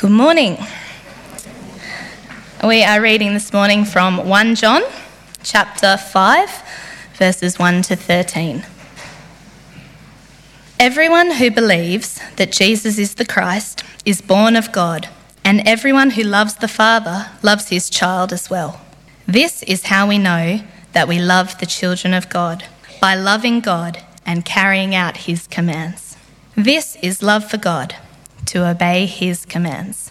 Good morning. We are reading this morning from 1 John chapter 5, verses 1 to 13. Everyone who believes that Jesus is the Christ is born of God, and everyone who loves the Father loves his child as well. This is how we know that we love the children of God by loving God and carrying out his commands. This is love for God to obey his commands.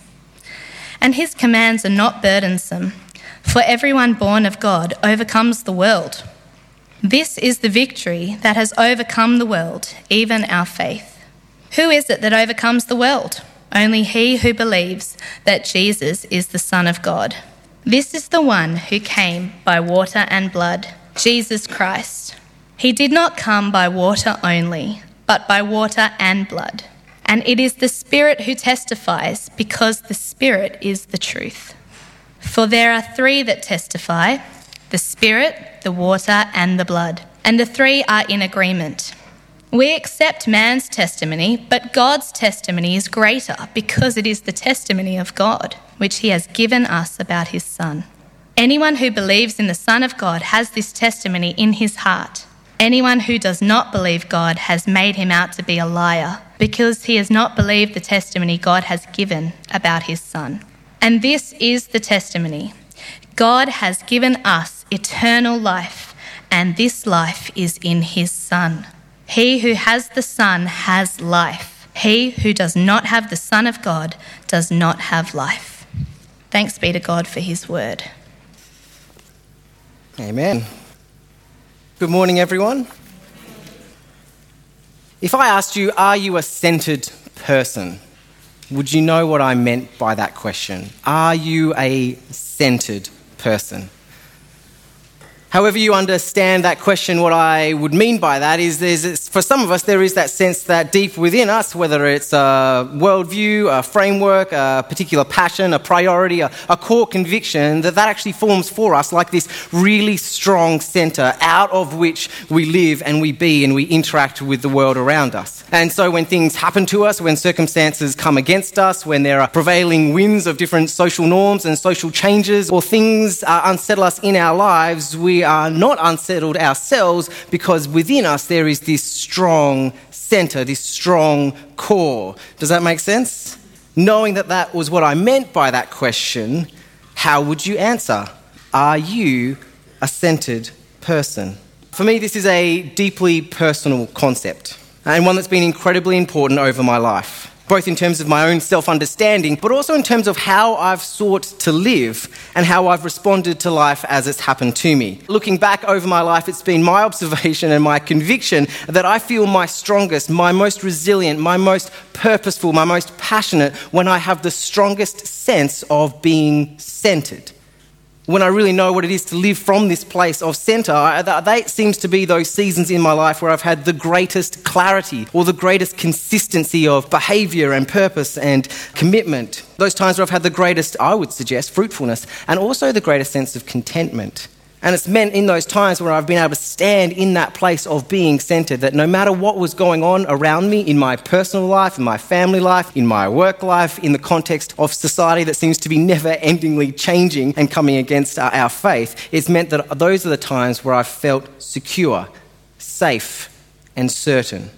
And his commands are not burdensome, for everyone born of God overcomes the world. This is the victory that has overcome the world, even our faith. Who is it that overcomes the world? Only he who believes that Jesus is the Son of God. This is the one who came by water and blood, Jesus Christ. He did not come by water only, but by water and blood. And it is the Spirit who testifies, because the Spirit is the truth. For there are three that testify the Spirit, the water, and the blood. And the three are in agreement. We accept man's testimony, but God's testimony is greater because it is the testimony of God, which he has given us about his Son. Anyone who believes in the Son of God has this testimony in his heart. Anyone who does not believe God has made him out to be a liar because he has not believed the testimony God has given about his Son. And this is the testimony God has given us eternal life, and this life is in his Son. He who has the Son has life. He who does not have the Son of God does not have life. Thanks be to God for his word. Amen. Good morning, everyone. If I asked you, are you a centered person? Would you know what I meant by that question? Are you a centered person? However, you understand that question, what I would mean by that is, is for some of us, there is that sense that deep within us, whether it's a worldview, a framework, a particular passion, a priority, a, a core conviction, that that actually forms for us like this really strong center out of which we live and we be and we interact with the world around us. And so when things happen to us, when circumstances come against us, when there are prevailing winds of different social norms and social changes, or things uh, unsettle us in our lives, we are not unsettled ourselves because within us there is this strong center, this strong core. Does that make sense? Knowing that that was what I meant by that question, how would you answer? Are you a centered person? For me, this is a deeply personal concept and one that's been incredibly important over my life both in terms of my own self understanding, but also in terms of how I've sought to live and how I've responded to life as it's happened to me. Looking back over my life, it's been my observation and my conviction that I feel my strongest, my most resilient, my most purposeful, my most passionate when I have the strongest sense of being centered when I really know what it is to live from this place of center, that seems to be those seasons in my life where I've had the greatest clarity or the greatest consistency of behavior and purpose and commitment. Those times where I've had the greatest, I would suggest, fruitfulness and also the greatest sense of contentment. And it's meant in those times where I've been able to stand in that place of being centered that no matter what was going on around me in my personal life, in my family life, in my work life, in the context of society that seems to be never endingly changing and coming against our faith, it's meant that those are the times where I've felt secure, safe, and certain.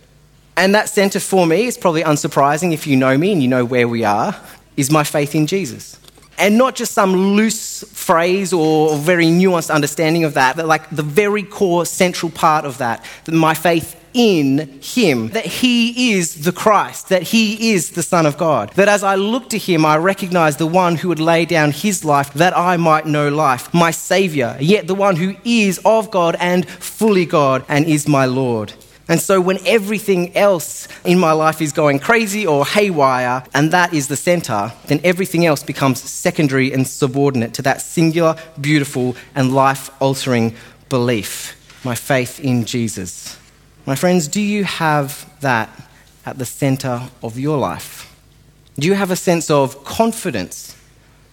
And that center for me is probably unsurprising if you know me and you know where we are, is my faith in Jesus and not just some loose phrase or very nuanced understanding of that, but like the very core central part of that, my faith in him, that he is the Christ, that he is the Son of God. That as I look to him, I recognize the one who would lay down his life that I might know life, my Savior, yet the one who is of God and fully God and is my Lord. And so, when everything else in my life is going crazy or haywire, and that is the center, then everything else becomes secondary and subordinate to that singular, beautiful, and life altering belief my faith in Jesus. My friends, do you have that at the center of your life? Do you have a sense of confidence,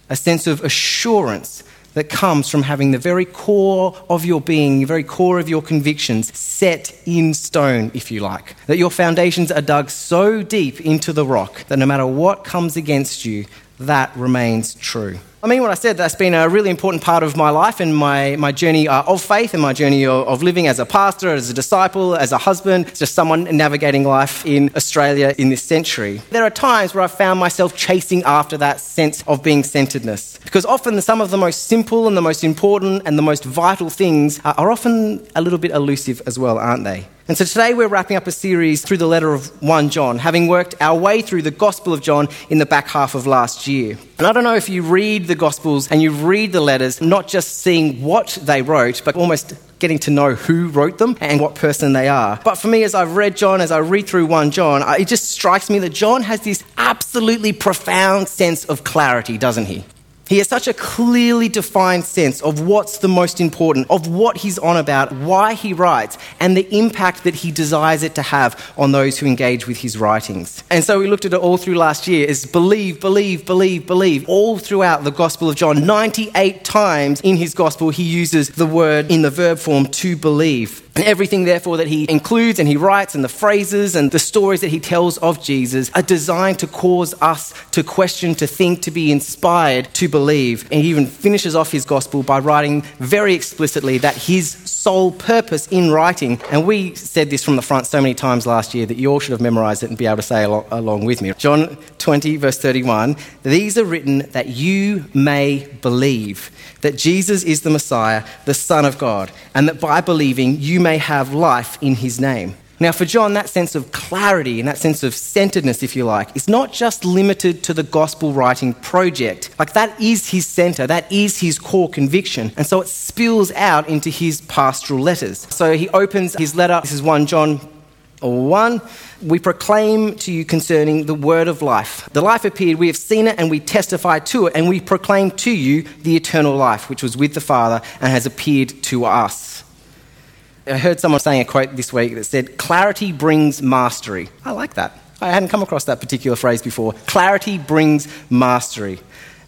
a sense of assurance that comes from having the very core of your being, the very core of your convictions set in stone, if you like. That your foundations are dug so deep into the rock that no matter what comes against you, that remains true. I mean, what I said that's been a really important part of my life and my, my journey uh, of faith and my journey of, of, living as a pastor, as a disciple, as a husband, just someone navigating life in Australia in this century. There are times where I've found myself chasing after that sense of being centeredness. Because often some of the most simple and the most important and the most vital things are often a little bit elusive as well, aren't they? And so today we're wrapping up a series through the letter of 1 John, having worked our way through the Gospel of John in the back half of last year. And I don't know if you read the Gospels and you read the letters, not just seeing what they wrote, but almost getting to know who wrote them and what person they are. But for me, as I've read John, as I read through 1 John, it just strikes me that John has this absolutely profound sense of clarity, doesn't he? He has such a clearly defined sense of what's the most important, of what he's on about, why he writes, and the impact that he desires it to have on those who engage with his writings. And so we looked at it all through last year is believe, believe, believe, believe. All throughout the Gospel of John, 98 times in his Gospel, he uses the word in the verb form to believe. Everything, therefore, that he includes and he writes, and the phrases and the stories that he tells of Jesus are designed to cause us to question, to think, to be inspired, to believe. And he even finishes off his gospel by writing very explicitly that his sole purpose in writing, and we said this from the front so many times last year that you all should have memorized it and be able to say along with me. John 20, verse 31 These are written that you may believe that Jesus is the Messiah, the Son of God, and that by believing you may have life in his name. Now, for John, that sense of clarity and that sense of centeredness, if you like, is not just limited to the gospel writing project. Like, that is his center, that is his core conviction. And so it spills out into his pastoral letters. So he opens his letter, this is 1 John 1. We proclaim to you concerning the word of life. The life appeared, we have seen it, and we testify to it, and we proclaim to you the eternal life, which was with the Father and has appeared to us. I heard someone saying a quote this week that said, Clarity brings mastery. I like that. I hadn't come across that particular phrase before. Clarity brings mastery.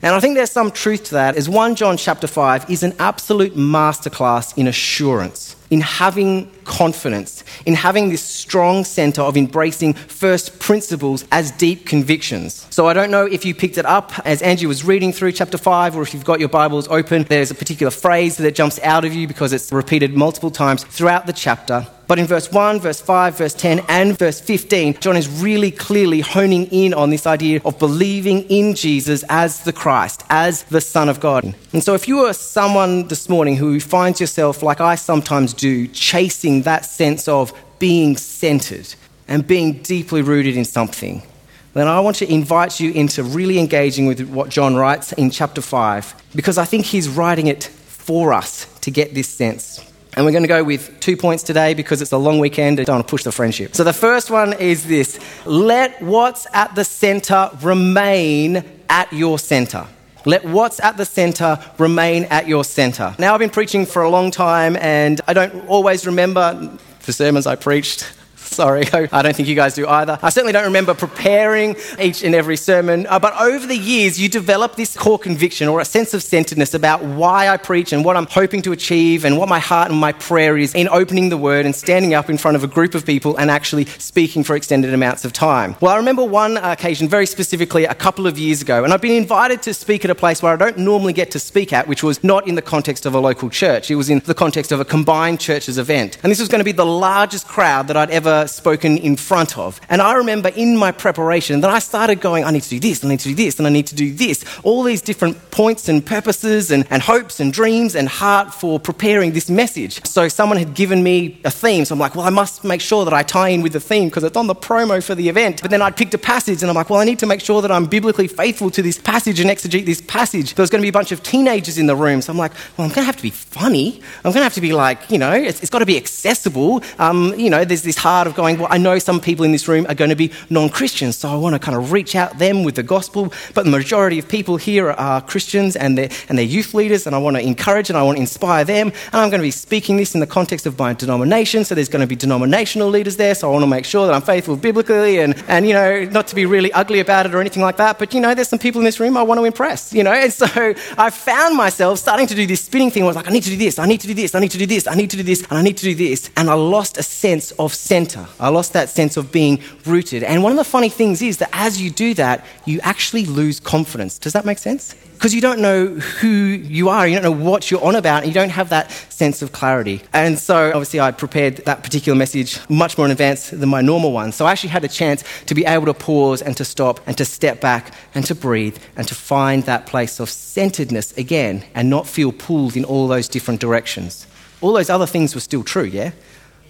And I think there's some truth to that, as 1 John chapter 5 is an absolute masterclass in assurance in having confidence, in having this strong center of embracing first principles as deep convictions. So I don't know if you picked it up as Angie was reading through chapter 5 or if you've got your Bibles open, there's a particular phrase that jumps out of you because it's repeated multiple times throughout the chapter. But in verse 1, verse 5, verse 10, and verse 15, John is really clearly honing in on this idea of believing in Jesus as the Christ, as the Son of God. And so if you are someone this morning who finds yourself, like I sometimes do, chasing that sense of being centered and being deeply rooted in something, then I want to invite you into really engaging with what John writes in chapter 5, because I think he's writing it for us to get this sense. And we're going to go with two points today because it's a long weekend and don't want to push the friendship. So the first one is this let what's at the center remain at your center. Let what's at the center remain at your center. Now, I've been preaching for a long time and I don't always remember the sermons I preached. Sorry, I don't think you guys do either. I certainly don't remember preparing each and every sermon, uh, but over the years, you develop this core conviction or a sense of centeredness about why I preach and what I'm hoping to achieve and what my heart and my prayer is in opening the word and standing up in front of a group of people and actually speaking for extended amounts of time. Well, I remember one occasion very specifically a couple of years ago, and I've been invited to speak at a place where I don't normally get to speak at, which was not in the context of a local church. It was in the context of a combined churches event. And this was going to be the largest crowd that I'd ever spoken in front of. And I remember in my preparation that I started going, I need to do this, I need to do this, and I need to do this. All these different points and purposes and, and hopes and dreams and heart for preparing this message. So someone had given me a theme. So I'm like, well, I must make sure that I tie in with the theme because it's on the promo for the event. But then I'd picked a passage and I'm like, well, I need to make sure that I'm biblically faithful to this passage and exegete this passage. There's going to be a bunch of teenagers in the room. So I'm like, well, I'm going to have to be funny. I'm going to have to be like, you know, it's, it's got to be accessible. Um, you know, there's this heart of going, well, I know some people in this room are going to be non Christians, so I want to kind of reach out them with the gospel. But the majority of people here are Christians and they're, and they're youth leaders, and I want to encourage and I want to inspire them. And I'm going to be speaking this in the context of my denomination, so there's going to be denominational leaders there, so I want to make sure that I'm faithful biblically and, and you know, not to be really ugly about it or anything like that. But, you know, there's some people in this room I want to impress, you know. And so I found myself starting to do this spinning thing. I was like, I need to do this, I need to do this, I need to do this, I need to do this, and I need to do this. And I lost a sense of center. Center. I lost that sense of being rooted. And one of the funny things is that as you do that, you actually lose confidence. Does that make sense? Because you don't know who you are, you don't know what you're on about, and you don't have that sense of clarity. And so, obviously, I prepared that particular message much more in advance than my normal one. So, I actually had a chance to be able to pause and to stop and to step back and to breathe and to find that place of centeredness again and not feel pulled in all those different directions. All those other things were still true, yeah?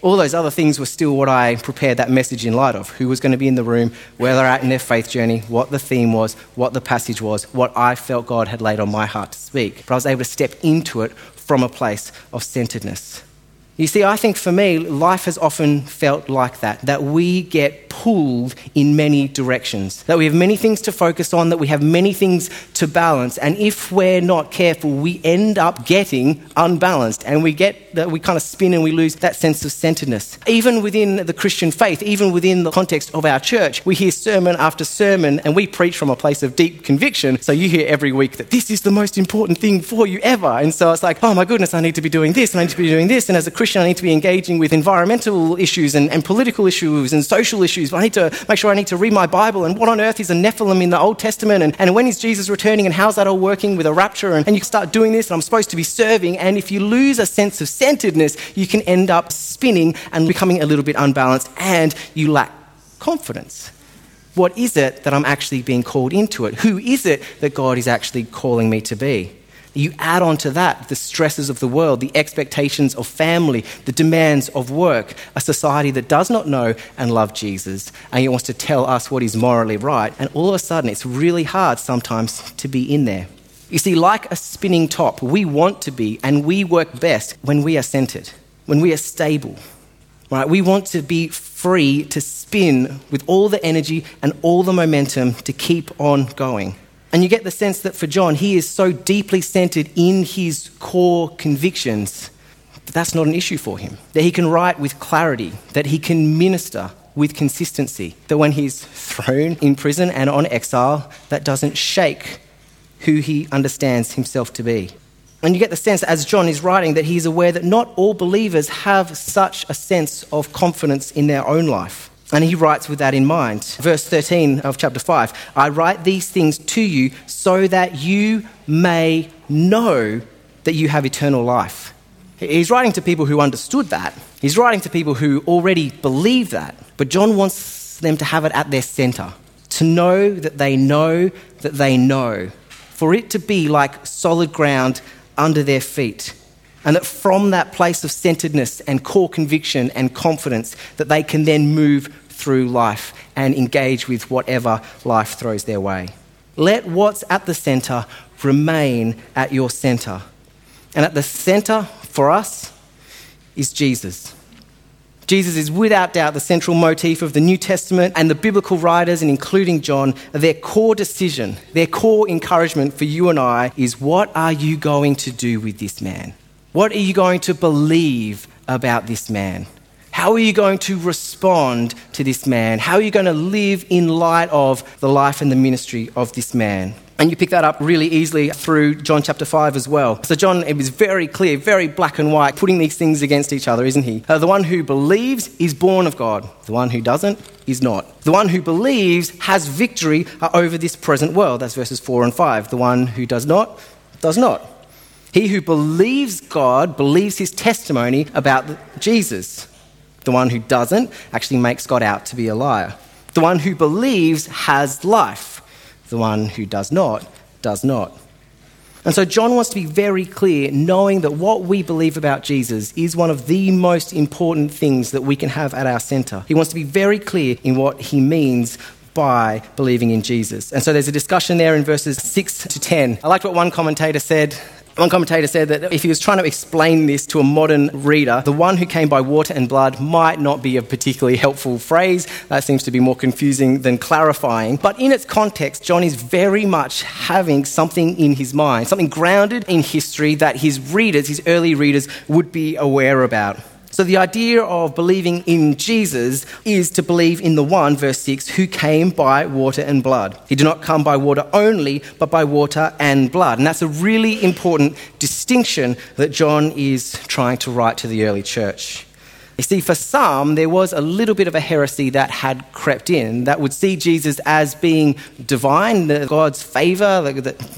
All those other things were still what I prepared that message in light of who was going to be in the room, where they're at in their faith journey, what the theme was, what the passage was, what I felt God had laid on my heart to speak. But I was able to step into it from a place of centeredness. You see, I think for me, life has often felt like that, that we get pulled in many directions, that we have many things to focus on, that we have many things to balance. And if we're not careful, we end up getting unbalanced and we get that we kind of spin and we lose that sense of centeredness. Even within the Christian faith, even within the context of our church, we hear sermon after sermon and we preach from a place of deep conviction. So you hear every week that this is the most important thing for you ever. And so it's like, oh my goodness, I need to be doing this and I need to be doing this. And as a Christian, I need to be engaging with environmental issues and, and political issues and social issues. I need to make sure I need to read my Bible and what on earth is a Nephilim in the Old Testament and, and when is Jesus returning and how's that all working with a rapture? And, and you start doing this and I'm supposed to be serving. And if you lose a sense of centeredness, you can end up spinning and becoming a little bit unbalanced and you lack confidence. What is it that I'm actually being called into it? Who is it that God is actually calling me to be? You add on to that the stresses of the world, the expectations of family, the demands of work, a society that does not know and love Jesus, and he wants to tell us what is morally right. And all of a sudden, it's really hard sometimes to be in there. You see, like a spinning top, we want to be and we work best when we are centered, when we are stable. Right? We want to be free to spin with all the energy and all the momentum to keep on going. And you get the sense that for John, he is so deeply centered in his core convictions that that's not an issue for him. That he can write with clarity, that he can minister with consistency, that when he's thrown in prison and on exile, that doesn't shake who he understands himself to be. And you get the sense as John is writing that he's aware that not all believers have such a sense of confidence in their own life. And he writes with that in mind. Verse 13 of chapter 5 I write these things to you so that you may know that you have eternal life. He's writing to people who understood that. He's writing to people who already believe that. But John wants them to have it at their center, to know that they know that they know for it to be like solid ground under their feet. And that from that place of centeredness and core conviction and confidence, that they can then move through life and engage with whatever life throws their way. Let what's at the center remain at your center. And at the center for us is Jesus. Jesus is without doubt the central motif of the New Testament and the biblical writers, and including John. Their core decision, their core encouragement for you and I is what are you going to do with this man? What are you going to believe about this man? How are you going to respond to this man? How are you going to live in light of the life and the ministry of this man? And you pick that up really easily through John chapter 5 as well. So, John, it was very clear, very black and white, putting these things against each other, isn't he? Uh, the one who believes is born of God, the one who doesn't is not. The one who believes has victory uh, over this present world. That's verses 4 and 5. The one who does not, does not. He who believes God believes his testimony about Jesus. The one who doesn't actually makes God out to be a liar. The one who believes has life the one who does not, does not. And so John wants to be very clear, knowing that what we believe about Jesus is one of the most important things that we can have at our center. He wants to be very clear in what he means by believing in Jesus. And so there's a discussion there in verses 6 to 10. I liked what one commentator said one commentator said that if he was trying to explain this to a modern reader, the one who came by water and blood might not be a particularly helpful phrase. That seems to be more confusing than clarifying. But in its context, John is very much having something in his mind, something grounded in history that his readers, his early readers, would be aware about. So, the idea of believing in Jesus is to believe in the one, verse 6, who came by water and blood. He did not come by water only, but by water and blood. And that's a really important distinction that John is trying to write to the early church. You see, for some, there was a little bit of a heresy that had crept in that would see Jesus as being divine, God's favor,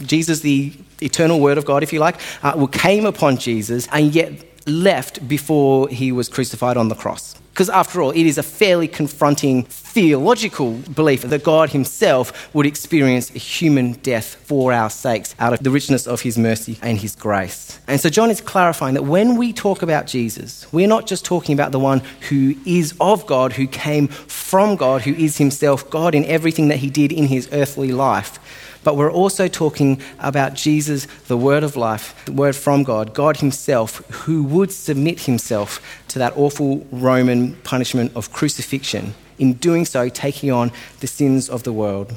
Jesus, the eternal word of God, if you like, uh, came upon Jesus and yet left before he was crucified on the cross. Because after all, it is a fairly confronting theological belief that God Himself would experience a human death for our sakes out of the richness of His mercy and His grace. And so John is clarifying that when we talk about Jesus, we're not just talking about the one who is of God, who came from God, who is Himself God in everything that He did in His earthly life but we're also talking about Jesus, the Word of life, the Word from God, God Himself, who would submit Himself to that awful Roman punishment of crucifixion, in doing so, taking on the sins of the world.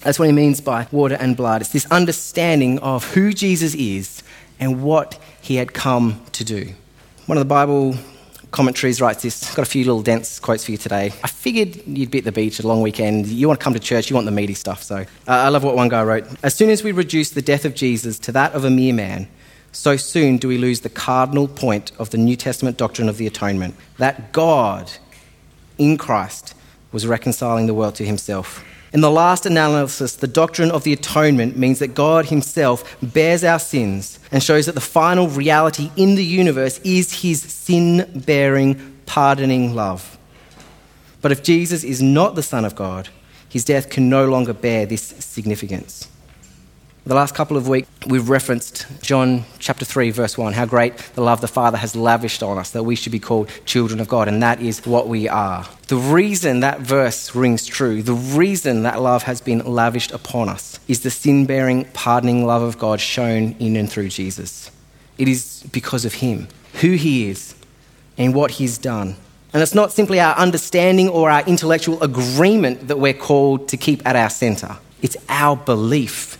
That's what he means by water and blood. It's this understanding of who Jesus is and what he had come to do. One of the Bible commentaries writes this. Got a few little dense quotes for you today. I figured you'd be at the beach a long weekend. You want to come to church, you want the meaty stuff. So uh, I love what one guy wrote. As soon as we reduce the death of Jesus to that of a mere man, so soon do we lose the cardinal point of the New Testament doctrine of the atonement that God in Christ was reconciling the world to himself. In the last analysis, the doctrine of the atonement means that God Himself bears our sins and shows that the final reality in the universe is His sin bearing, pardoning love. But if Jesus is not the Son of God, His death can no longer bear this significance. The last couple of weeks, we've referenced John chapter 3, verse 1, how great the love the Father has lavished on us, that we should be called children of God, and that is what we are. The reason that verse rings true, the reason that love has been lavished upon us, is the sin bearing, pardoning love of God shown in and through Jesus. It is because of Him, who He is, and what He's done. And it's not simply our understanding or our intellectual agreement that we're called to keep at our centre, it's our belief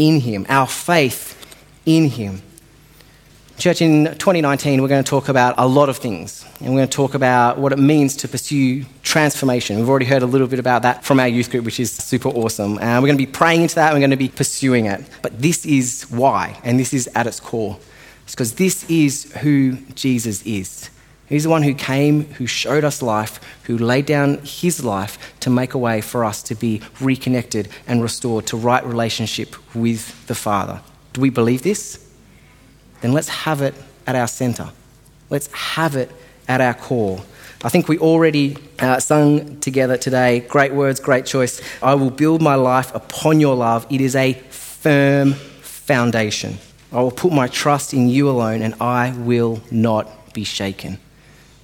in Him, our faith in Him. Church, in 2019, we're going to talk about a lot of things. And we're going to talk about what it means to pursue transformation. We've already heard a little bit about that from our youth group, which is super awesome. And we're going to be praying into that, and we're going to be pursuing it. But this is why, and this is at its core. It's because this is who Jesus is. He's the one who came, who showed us life, who laid down his life to make a way for us to be reconnected and restored to right relationship with the Father. Do we believe this? Then let's have it at our center. Let's have it at our core. I think we already uh, sung together today. Great words, great choice. I will build my life upon your love. It is a firm foundation. I will put my trust in you alone, and I will not be shaken.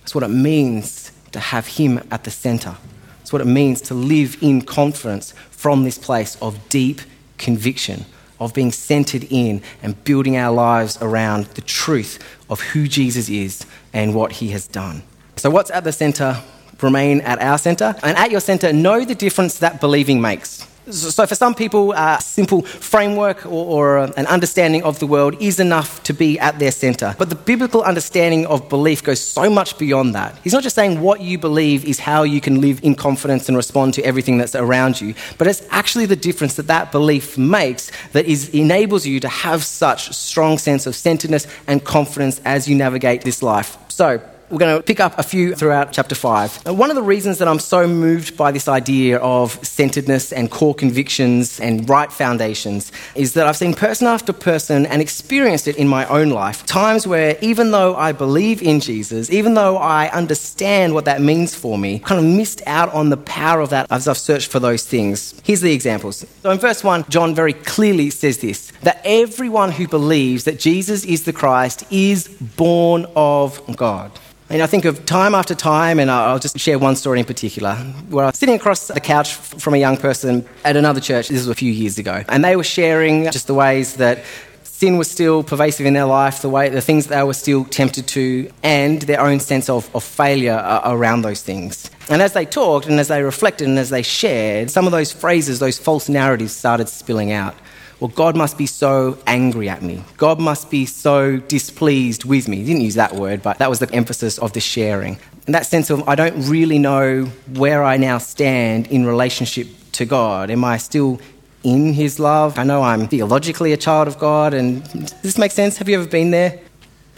That's what it means to have Him at the center. It's what it means to live in confidence from this place of deep conviction, of being centered in and building our lives around the truth of who Jesus is and what He has done. So, what's at the center? Remain at our center. And at your center, know the difference that believing makes. So, for some people, a simple framework or, or, um, an understanding of the world is enough to be at their center. But the biblical understanding of belief goes so much beyond that. He's not just saying what you believe is how you can live in confidence and respond to everything that's around you, but it's actually the difference that that belief makes that is, enables you to have such strong sense of centeredness and confidence as you navigate this life. So, we're going to pick up a few throughout chapter 5. And one of the reasons that I'm so moved by this idea of centeredness and core convictions and right foundations is that I've seen person after person and experienced it in my own life. Times where, even though I believe in Jesus, even though I understand what that means for me, kind of missed out on the power of that as I've searched for those things. Here's the examples. So in verse 1, John very clearly says this that everyone who believes that Jesus is the Christ is born of God. And I think of time after time, and I'll just share one story in particular, where I was sitting across the couch from a young person at another church, this was a few years ago, and they were sharing just the ways that sin was still pervasive in their life, the way the things they were still tempted to, and their own sense of, of failure uh, around those things. And as they talked and as they reflected and as they shared, some of those phrases, those false narratives started spilling out well, God must be so angry at me. God must be so displeased with me. He didn't use that word, but that was the emphasis of the sharing. And that sense of, I don't really know where I now stand in relationship to God. Am I still in His love? I know I'm theologically a child of God, and does this make sense? Have you ever been there?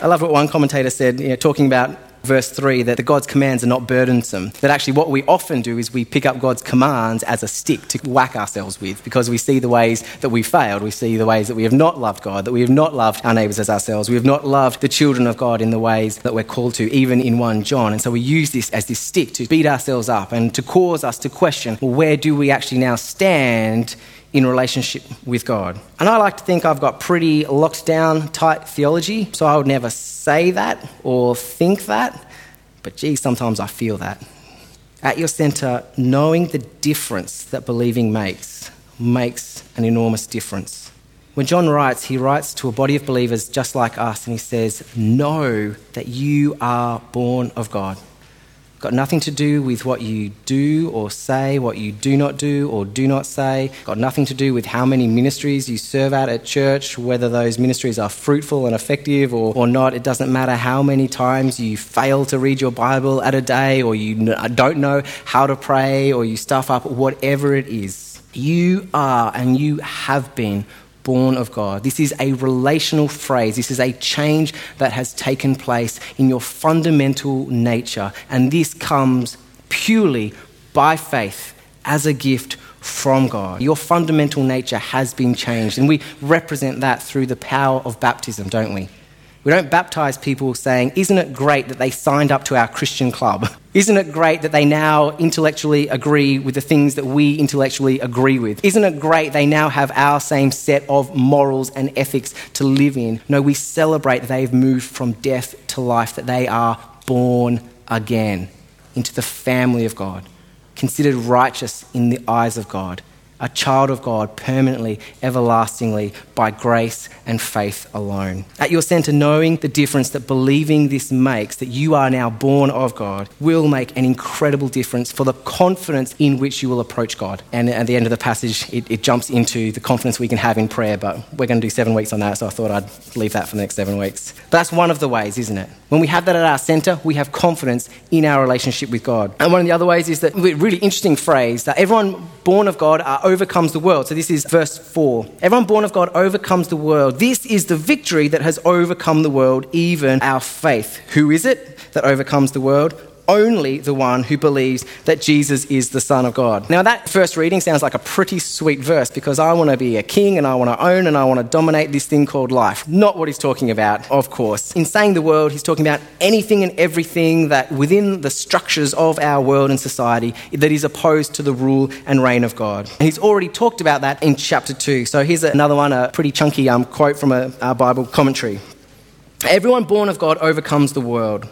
I love what one commentator said, you know, talking about verse 3 that the God's commands are not burdensome. That actually, what we often do is we pick up God's commands as a stick to whack ourselves with because we see the ways that we failed. We see the ways that we have not loved God, that we have not loved our neighbours as ourselves. We have not loved the children of God in the ways that we're called to, even in 1 John. And so we use this as this stick to beat ourselves up and to cause us to question well, where do we actually now stand in relationship with God. And I like to think I've got pretty locked down tight theology, so I would never say that or think that, but gee, sometimes I feel that. At your centre, knowing the difference that believing makes makes an enormous difference. When John writes, he writes to a body of believers just like us, and he says, Know that you are born of God got nothing to do with what you do or say, what you do not do or do not say, got nothing to do with how many ministries you serve at at church, whether those ministries are fruitful and effective or, or not. It doesn't matter how many times you fail to read your Bible at a day or you uh, don't know how to pray or you stuff up, whatever it is. You are and you have been born of God. This is a relational phrase. This is a change that has taken place in your fundamental nature. And this comes purely by faith as a gift from God. Your fundamental nature has been changed. And we represent that through the power of baptism, don't we? We don't baptize people saying, Isn't it great that they signed up to our Christian club? Isn't it great that they now intellectually agree with the things that we intellectually agree with? Isn't it great they now have our same set of morals and ethics to live in? No, we celebrate that they've moved from death to life, that they are born again into the family of God, considered righteous in the eyes of God a child of God permanently, everlastingly, by grace and faith alone. At your centre, knowing the difference that believing this makes, that you are now born of God, will make an incredible difference for the confidence in which you will approach God. And at the end of the passage, it, it jumps into the confidence we can have in prayer, but we're going to do seven weeks on that, so I thought I'd leave that for the next seven weeks. But that's one of the ways, isn't it? When we have that at our centre, we have confidence in our relationship with God. And one of the other ways is that really interesting phrase that everyone born of God overcomes the world. So this is verse 4. Everyone born of God overcomes the world. This is the victory that has overcome the world, even our faith. Who is it that overcomes the world? Only the one who believes that Jesus is the Son of God. Now, that first reading sounds like a pretty sweet verse because I want to be a king and I want to own and I want to dominate this thing called life. Not what he's talking about, of course. In saying the world, he's talking about anything and everything that within the structures of our world and society that is opposed to the rule and reign of God. And he's already talked about that in chapter 2. So here's another one, a pretty chunky um, quote from a, a Bible commentary. Everyone born of God overcomes the world.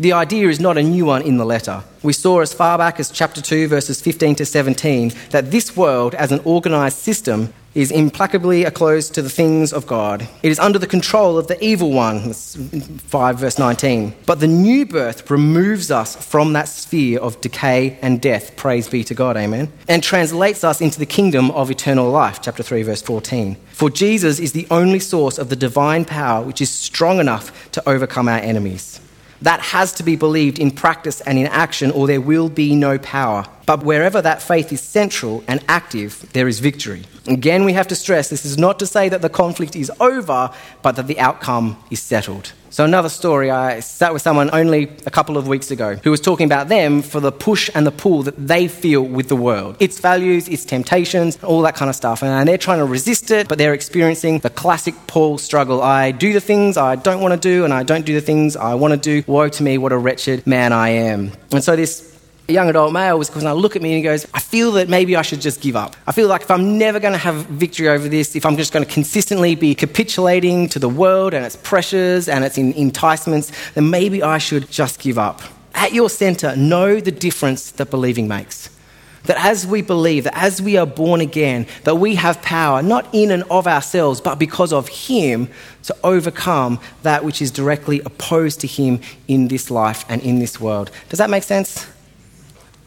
The idea is not a new one in the letter. We saw as far back as chapter 2, verses 15 to 17, that this world, as an organised system, is implacably opposed to the things of God. It is under the control of the evil one, 5 verse 19. But the new birth removes us from that sphere of decay and death, praise be to God, amen, and translates us into the kingdom of eternal life, chapter 3 verse 14. For Jesus is the only source of the divine power which is strong enough to overcome our enemies. That has to be believed in practice and in action, or there will be no power. But wherever that faith is central and active, there is victory. Again, we have to stress this is not to say that the conflict is over, but that the outcome is settled. So, another story I sat with someone only a couple of weeks ago who was talking about them for the push and the pull that they feel with the world its values, its temptations, all that kind of stuff. And they're trying to resist it, but they're experiencing the classic Paul struggle I do the things I don't want to do, and I don't do the things I want to do. Woe to me, what a wretched man I am. And so, this young adult male was because I look at me and he goes, I feel that maybe I should just give up. I feel like if I'm never going to have victory over this, if I'm just going to consistently be capitulating to the world and its pressures and its enticements, then maybe I should just give up. At your center, know the difference that believing makes. That as we believe, that as we are born again, that we have power, not in and of ourselves, but because of Him, to overcome that which is directly opposed to Him in this life and in this world. Does that make sense?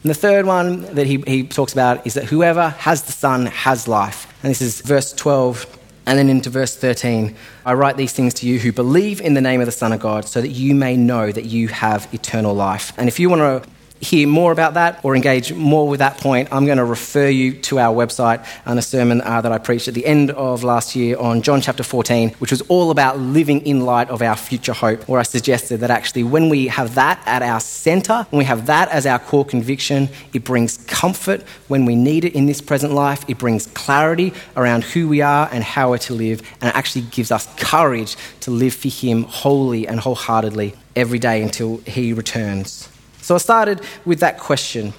And the third one that he, he talks about is that whoever has the Son has life. And this is verse 12 and then into verse 13. I write these things to you who believe in the name of the Son of God so that you may know that you have eternal life. And if you want to hear more about that or engage more with that point, I'm going to refer you to our website and a sermon uh, that I preached at the end of last year on John chapter 14, which was all about living in light of our future hope, where I suggested that actually when we have that at our centre, when we have that as our core conviction, it brings comfort when we need it in this present life, it brings clarity around who we are and how we're to live, and it actually gives us courage to live for Him wholly and wholeheartedly every day until He returns. So I started with that question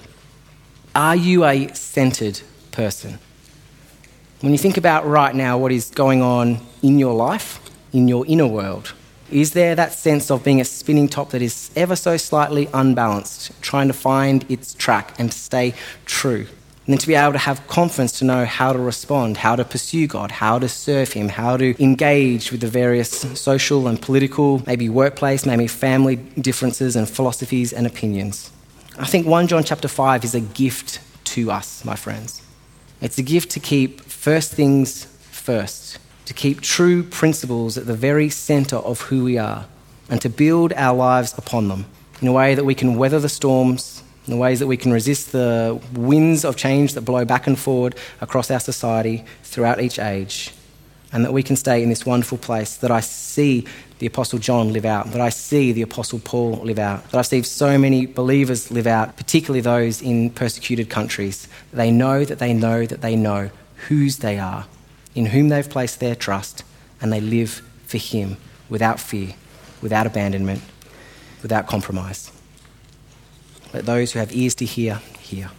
Are you a centered person? When you think about right now what is going on in your life, in your inner world, is there that sense of being a spinning top that is ever so slightly unbalanced, trying to find its track and to stay true? And then to be able to have confidence to know how to respond, how to pursue God, how to serve Him, how to engage with the various social and political, maybe workplace, maybe family differences and philosophies and opinions. I think 1 John chapter 5 is a gift to us, my friends. It's a gift to keep first things first, to keep true principles at the very centre of who we are, and to build our lives upon them in a way that we can weather the storms in the ways that we can resist the winds of change that blow back and forward across our society throughout each age, and that we can stay in this wonderful place that I see the Apostle John live out, that I see the Apostle Paul live out, that I see so many believers live out, particularly those in persecuted countries. They know that they know that they know whose they are, in whom they've placed their trust, and they live for Him without fear, without abandonment, without compromise. Let those who have ears to hear, hear.